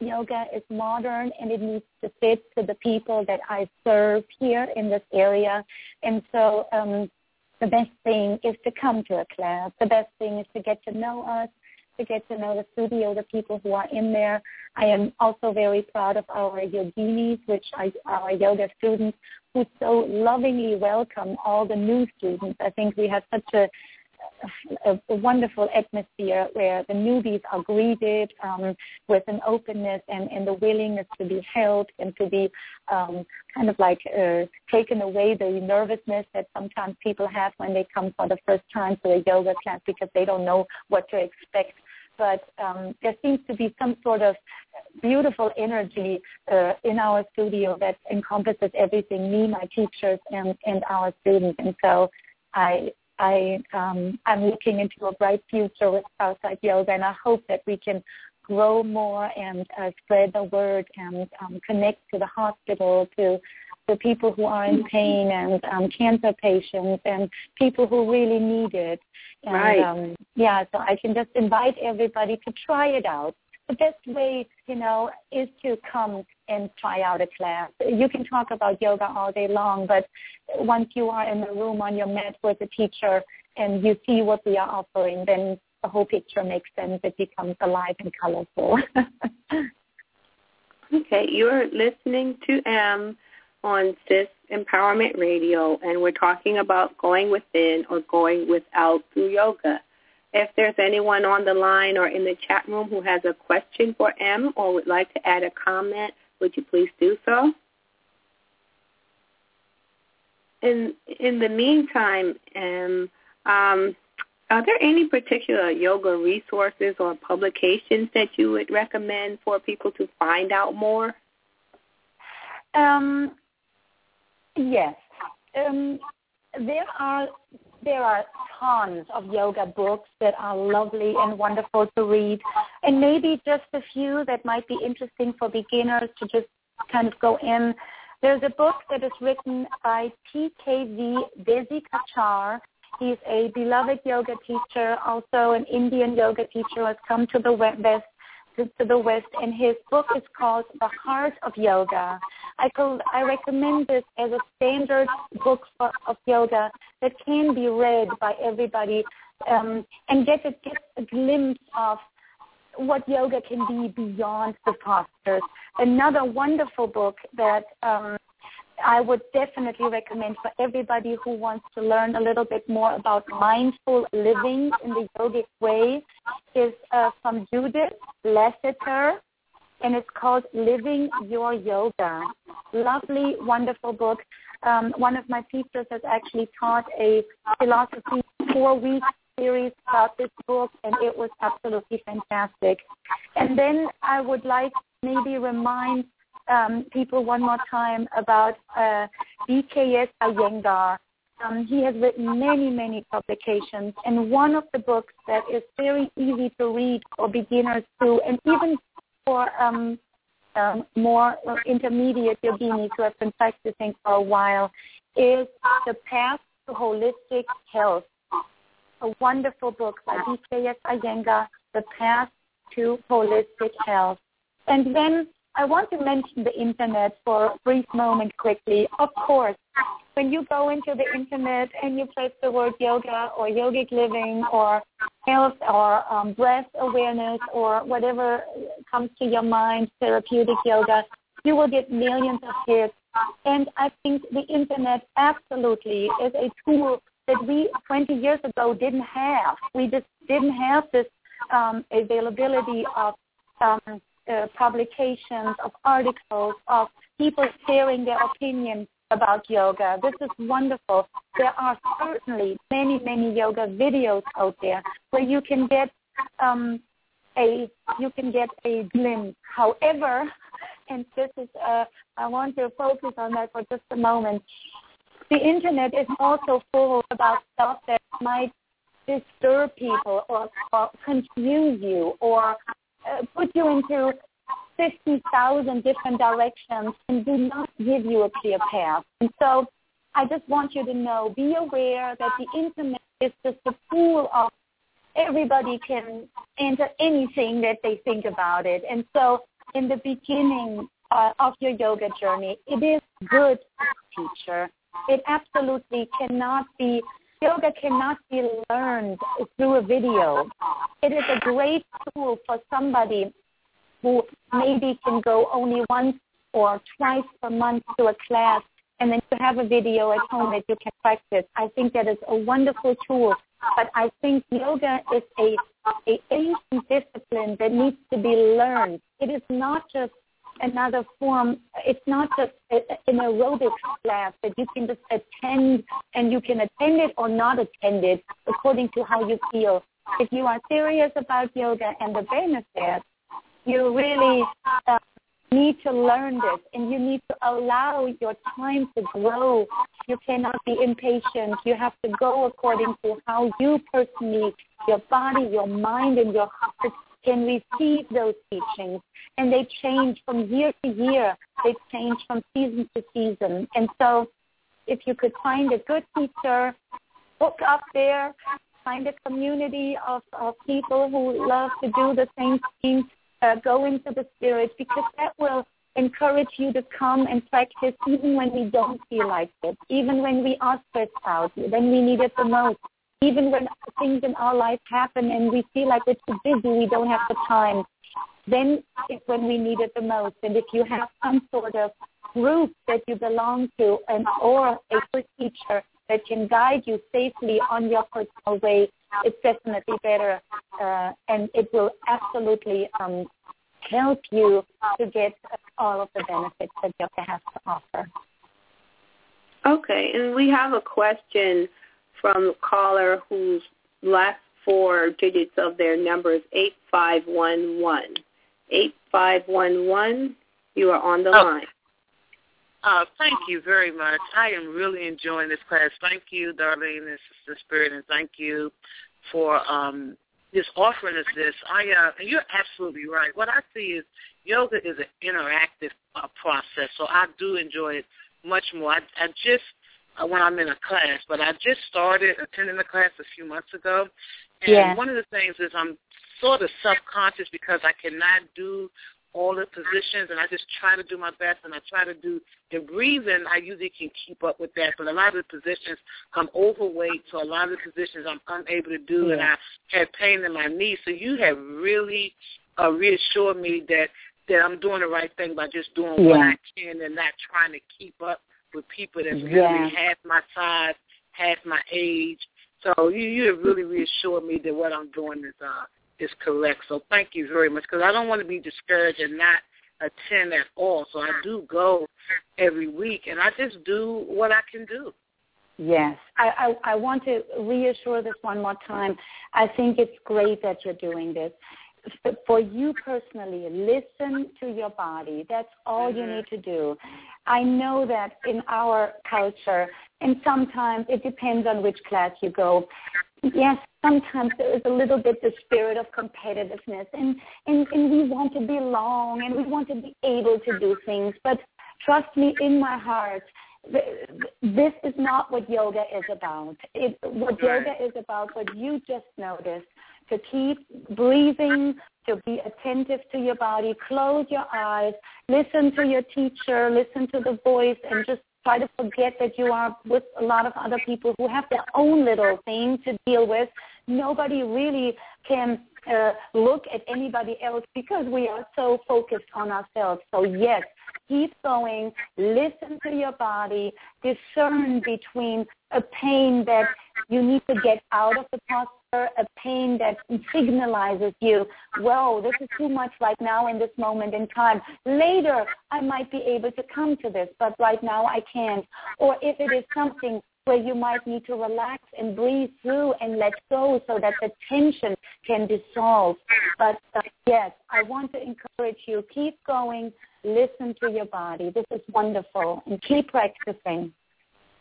yoga is modern and it needs to fit to the people that I serve here in this area. And so um, the best thing is to come to a class. The best thing is to get to know us, to get to know the studio, the people who are in there. I am also very proud of our yoginis, which are our yoga students who so lovingly welcome all the new students. I think we have such a a, a, wonderful atmosphere where the newbies are greeted um, with an openness and, and the willingness to be helped and to be um, kind of like uh, taken away the nervousness that sometimes people have when they come for the first time to a yoga class because they don't know what to expect. But um, there seems to be some sort of beautiful energy uh, in our studio that encompasses everything, me, my teachers, and, and our students. And so I I um, I'm looking into a bright future with Southside Yoga, and I hope that we can grow more and uh, spread the word and um, connect to the hospital, to the people who are in pain and um, cancer patients and people who really need it. And, right. Um, yeah, so I can just invite everybody to try it out. The best way, you know, is to come and try out a class. You can talk about yoga all day long, but once you are in the room on your mat with a teacher and you see what we are offering, then the whole picture makes sense. It becomes alive and colorful. okay, you're listening to M on CIS Empowerment Radio, and we're talking about going within or going without through yoga. If there's anyone on the line or in the chat room who has a question for M or would like to add a comment, would you please do so? In in the meantime, M, um, are there any particular yoga resources or publications that you would recommend for people to find out more? Um, yes. Um, there are there are tons of yoga books that are lovely and wonderful to read, and maybe just a few that might be interesting for beginners to just kind of go in. There's a book that is written by TKV Desi Kachar. He's a beloved yoga teacher, also an Indian yoga teacher who has come to the West to the West, and his book is called The Heart of Yoga. I, I recommend this as a standard book for, of yoga that can be read by everybody um, and get a, get a glimpse of what yoga can be beyond the postures. Another wonderful book that um, I would definitely recommend for everybody who wants to learn a little bit more about mindful living in the yogic way is uh, from Judith Lasater, and it's called Living Your Yoga. Lovely, wonderful book. Um, one of my teachers has actually taught a philosophy four-week series about this book, and it was absolutely fantastic. And then I would like maybe remind um, people one more time about uh, BKS Iyengar. Um, he has written many, many publications, and one of the books that is very easy to read for beginners too, and even for um, um, more intermediate yoginis who have been practicing for a while, is The Path to Holistic Health. A wonderful book by BKS Iyengar, The Path to Holistic Health. And then I want to mention the internet for a brief moment quickly. Of course, when you go into the internet and you place the word yoga or yogic living or health or um, breath awareness or whatever comes to your mind, therapeutic yoga, you will get millions of hits. And I think the internet absolutely is a tool that we 20 years ago didn't have. We just didn't have this um, availability of um, uh, publications, of articles, of people sharing their opinions about yoga. This is wonderful. There are certainly many, many yoga videos out there where you can get um, a you can get a glimpse. However, and this is uh, I want to focus on that for just a moment. The internet is also full of about stuff that might disturb people or, or confuse you or uh, put you into 50,000 different directions and do not give you a clear path. And so I just want you to know, be aware that the internet is just a pool of everybody can enter anything that they think about it. And so in the beginning uh, of your yoga journey, it is good teacher. It absolutely cannot be yoga cannot be learned through a video. It is a great tool for somebody who maybe can go only once or twice per month to a class and then you have a video at home that you can practice. I think that is a wonderful tool. But I think yoga is a, a ancient discipline that needs to be learned. It is not just another form. It's not just a, an aerobics class that you can just attend and you can attend it or not attend it according to how you feel. If you are serious about yoga and the benefits, you really uh, need to learn this and you need to allow your time to grow. You cannot be impatient. You have to go according to how you personally, your body, your mind, and your heart can receive those teachings. and they change from year to year. They change from season to season. And so if you could find a good teacher, book up there, find a community of, of people who love to do the same thing, uh, go into the spirit because that will encourage you to come and practice even when we don't feel like it, even when we are stressed out, when we need it the most, even when things in our life happen and we feel like we're too busy, we don't have the time. Then it's when we need it the most. And if you have some sort of group that you belong to and or a good teacher that can guide you safely on your personal way, it's definitely better. Uh, and it will absolutely um, help you to get all of the benefits that yoga has to offer. Okay, and we have a question from a caller whose last four digits of their number is 8511. 8511, you are on the oh. line. Uh, thank you very much. I am really enjoying this class. Thank you, Darlene and Sister Spirit, and thank you for um, just offering us this. I uh, and you're absolutely right. What I see is yoga is an interactive uh, process, so I do enjoy it much more. I, I just uh, when I'm in a class, but I just started attending the class a few months ago, and yeah. one of the things is I'm sort of subconscious because I cannot do all the positions, and I just try to do my best, and I try to do the breathing. I usually can keep up with that, but a lot of the positions I'm overweight, so a lot of the positions I'm unable to do, yeah. and I had pain in my knee. So you have really uh, reassured me that that I'm doing the right thing by just doing yeah. what I can and not trying to keep up with people that's really half my size, half my age. So you you have really reassured me that what I'm doing is uh is correct. So thank you very much because I don't want to be discouraged and not attend at all. So I do go every week and I just do what I can do. Yes, I, I, I want to reassure this one more time. I think it's great that you're doing this. For you personally, listen to your body. That's all mm-hmm. you need to do. I know that in our culture, and sometimes it depends on which class you go, yes, sometimes there is a little bit the spirit of competitiveness and, and, and we want to belong and we want to be able to do things. But trust me, in my heart, this is not what yoga is about. It, what yoga is about, what you just noticed, to keep breathing, to be attentive to your body, close your eyes, listen to your teacher, listen to the voice, and just try to forget that you are with a lot of other people who have their own little thing to deal with. Nobody really can uh, look at anybody else because we are so focused on ourselves. So yes, keep going, listen to your body, discern between a pain that you need to get out of the posture a pain that signalizes you, whoa, this is too much right now in this moment in time. Later, I might be able to come to this, but right now I can't. Or if it is something where you might need to relax and breathe through and let go so that the tension can dissolve. But uh, yes, I want to encourage you, keep going, listen to your body. This is wonderful, and keep practicing.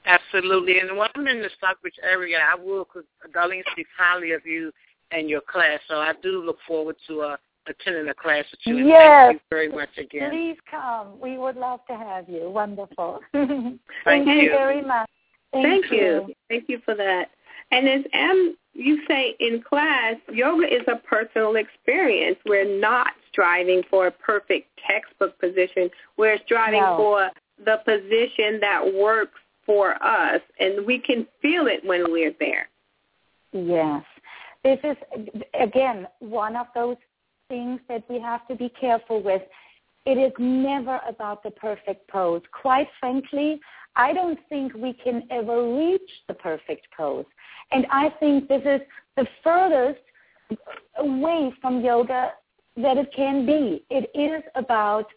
Absolutely. And when I'm in the Stockbridge area, I will, because Darlene speaks highly of you and your class. So I do look forward to uh, attending a class with you. Yes. Thank you very much again. Please come. We would love to have you. Wonderful. thank, thank you. you very much. Thank, thank you. you. Thank you for that. And as M, you say in class, yoga is a personal experience. We're not striving for a perfect textbook position. We're striving no. for the position that works for us, and we can feel it when we're there. Yes. This is, again, one of those things that we have to be careful with. It is never about the perfect pose. Quite frankly, I don't think we can ever reach the perfect pose. And I think this is the furthest away from yoga that it can be. It is about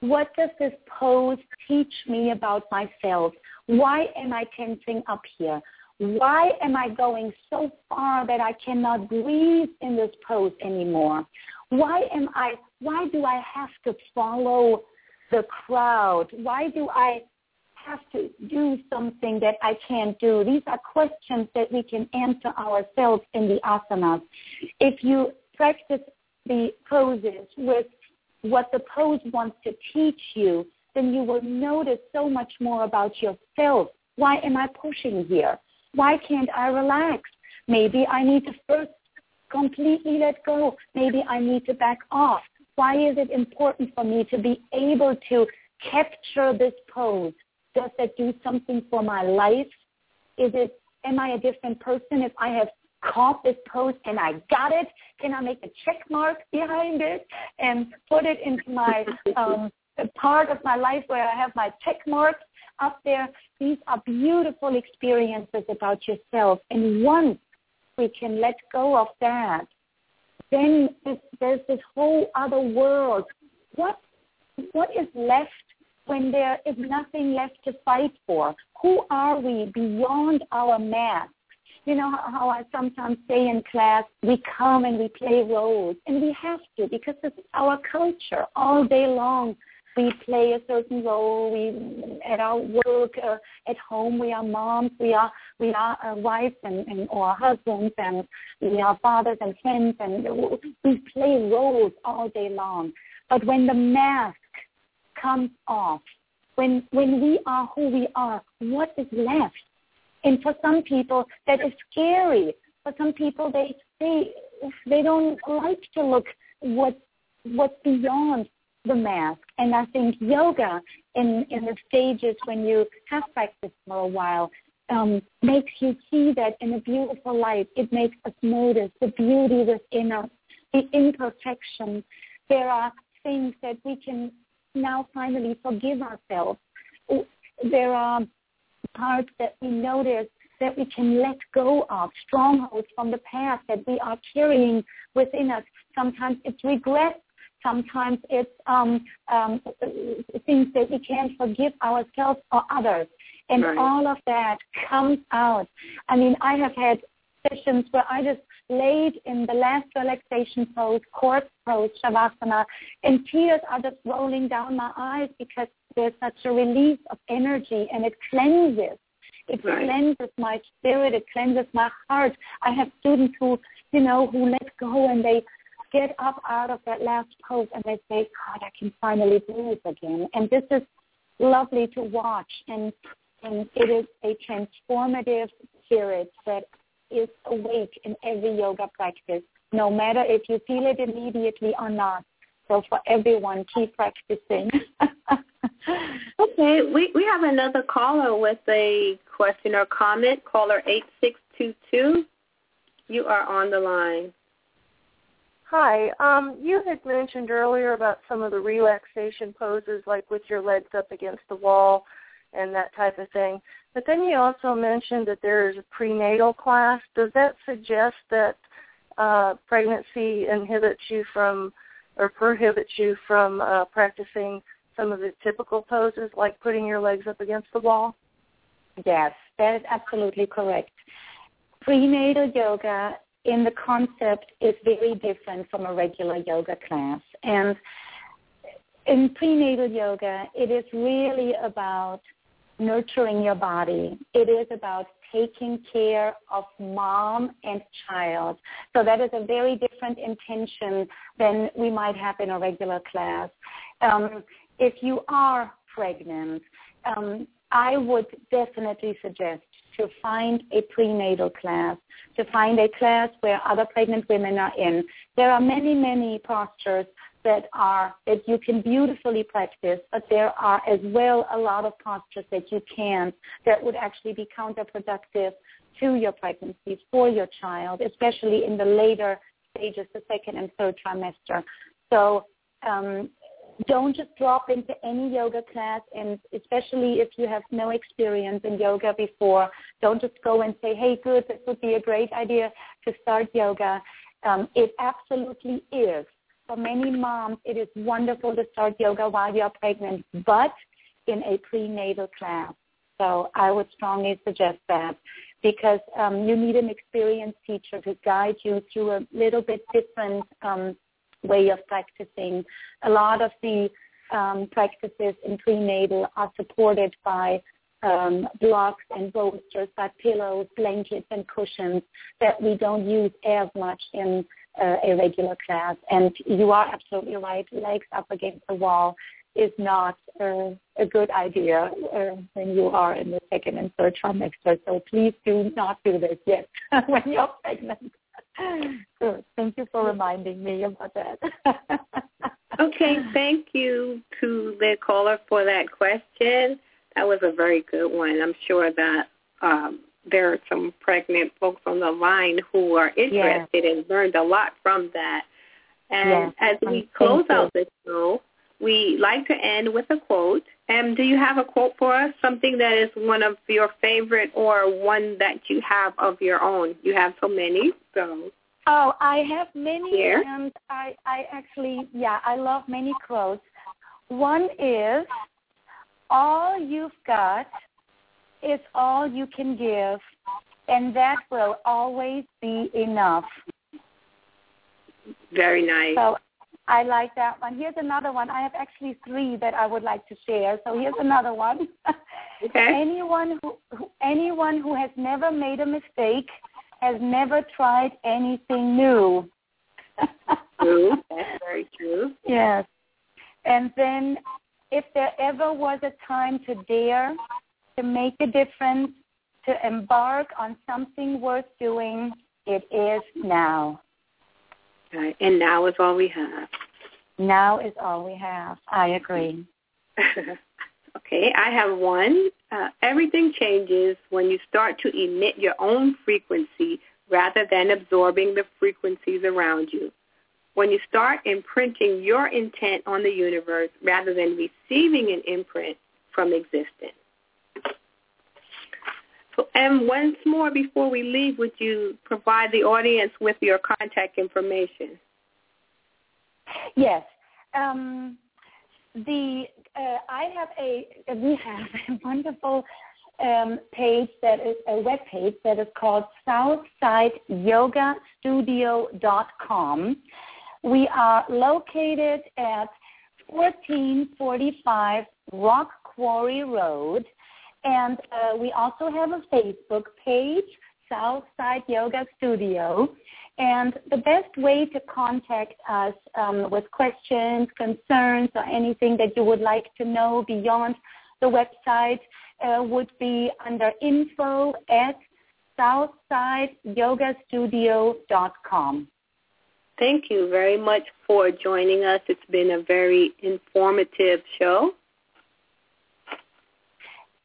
what does this pose teach me about myself? Why am I tensing up here? Why am I going so far that I cannot breathe in this pose anymore? Why am I why do I have to follow the crowd? Why do I have to do something that I can't do? These are questions that we can answer ourselves in the asanas. If you practice the poses with what the pose wants to teach you, then you will notice so much more about yourself. Why am I pushing here? Why can't I relax? Maybe I need to first completely let go. Maybe I need to back off. Why is it important for me to be able to capture this pose? Does that do something for my life? Is it, am I a different person if I have caught this pose and I got it? Can I make a check mark behind it and put it into my um, part of my life where I have my check marks up there? These are beautiful experiences about yourself. And once we can let go of that, then there's this whole other world. What what is left when there is nothing left to fight for? Who are we beyond our mask? You know how I sometimes say in class, we come and we play roles, and we have to because it's our culture all day long we play a certain role. We at our work, uh, at home, we are moms, we are we are uh, wives and, and or husbands, and we are fathers and friends, and we play roles all day long. But when the mask comes off, when when we are who we are, what is left? And for some people, that is scary. For some people, they they they don't like to look what what's beyond the mask. And I think yoga in, in the stages when you have practiced for a while um, makes you see that in a beautiful light. It makes us notice the beauty within us, the imperfection. There are things that we can now finally forgive ourselves. There are parts that we notice that we can let go of, strongholds from the past that we are carrying within us. Sometimes it's regret Sometimes it's um, um, things that we can't forgive ourselves or others. And right. all of that comes out. I mean, I have had sessions where I just laid in the last relaxation pose, corpse pose, shavasana, and tears are just rolling down my eyes because there's such a release of energy and it cleanses. It right. cleanses my spirit. It cleanses my heart. I have students who, you know, who let go and they get up out of that last pose and they say, God, I can finally breathe again. And this is lovely to watch. And, and it is a transformative spirit that is awake in every yoga practice, no matter if you feel it immediately or not. So for everyone, keep practicing. okay, we, we have another caller with a question or comment. Caller 8622, you are on the line. Hi. Um, you had mentioned earlier about some of the relaxation poses, like with your legs up against the wall and that type of thing. But then you also mentioned that there is a prenatal class. Does that suggest that uh, pregnancy inhibits you from or prohibits you from uh, practicing some of the typical poses, like putting your legs up against the wall? Yes, that is absolutely correct. Prenatal yoga in the concept is very different from a regular yoga class. And in prenatal yoga, it is really about nurturing your body. It is about taking care of mom and child. So that is a very different intention than we might have in a regular class. Um, if you are pregnant, um, I would definitely suggest to find a prenatal class, to find a class where other pregnant women are in. There are many, many postures that are that you can beautifully practice, but there are as well a lot of postures that you can't that would actually be counterproductive to your pregnancy for your child, especially in the later stages, the second and third trimester. So um, don't just drop into any yoga class and especially if you have no experience in yoga before, don't just go and say, hey, good, this would be a great idea to start yoga. Um, it absolutely is. For many moms, it is wonderful to start yoga while you're pregnant, but in a prenatal class. So I would strongly suggest that because um, you need an experienced teacher to guide you through a little bit different um, way of practicing. A lot of the um, practices in prenatal are supported by um, blocks and bolsters, by pillows, blankets, and cushions that we don't use as much in uh, a regular class. And you are absolutely right. Legs up against the wall is not uh, a good idea uh, when you are in the second and third trimester. So please do not do this yet when you're pregnant. Good. Thank you for reminding me about that. okay, thank you to the caller for that question. That was a very good one. I'm sure that um, there are some pregnant folks on the line who are interested yes. and learned a lot from that. And yes. as we close out the show, we like to end with a quote. And do you have a quote for us? Something that is one of your favorite or one that you have of your own? You have so many, so. Oh, I have many, Here. and I, I actually, yeah, I love many quotes. One is, all you've got is all you can give, and that will always be enough. Very nice. So I like that one. Here's another one. I have actually three that I would like to share. So here's another one. Okay. anyone who, who anyone who has never made a mistake has never tried anything new. true. That's very true. Yes. And then if there ever was a time to dare, to make a difference, to embark on something worth doing, it is now. Right. And now is all we have. Now is all we have. I agree. okay, I have one. Uh, everything changes when you start to emit your own frequency rather than absorbing the frequencies around you. When you start imprinting your intent on the universe rather than receiving an imprint from existence. And once more, before we leave, would you provide the audience with your contact information? Yes. Um, the uh, I have a we have a wonderful um, page that is a web page that is called SouthsideYogaStudio.com. We are located at 1445 Rock Quarry Road and uh, we also have a Facebook page, Southside Yoga Studio. And the best way to contact us um, with questions, concerns, or anything that you would like to know beyond the website uh, would be under info at southsideyogastudio.com. Thank you very much for joining us. It's been a very informative show.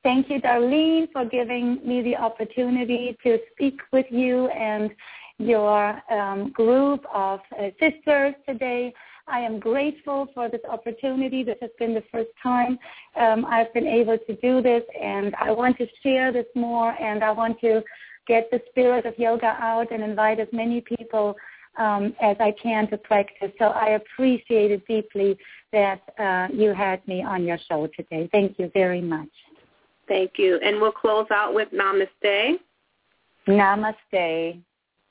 Thank you, Darlene, for giving me the opportunity to speak with you and your um, group of uh, sisters today. I am grateful for this opportunity. This has been the first time um, I've been able to do this, and I want to share this more, and I want to get the spirit of yoga out and invite as many people um, as I can to practice. So I appreciate it deeply that uh, you had me on your show today. Thank you very much. Thank you. And we'll close out with Namaste. Namaste.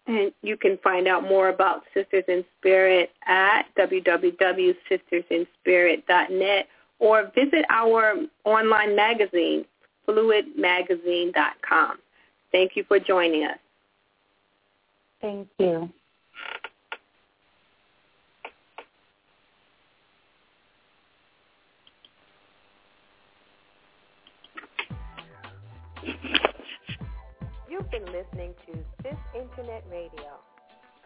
And you can find out more about Sisters in Spirit at www.sistersinspirit.net or visit our online magazine, fluidmagazine.com. Thank you for joining us. Thank you. You've been listening to This Internet Radio.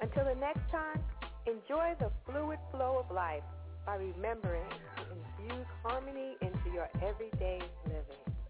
Until the next time, enjoy the fluid flow of life by remembering to infuse harmony into your everyday living.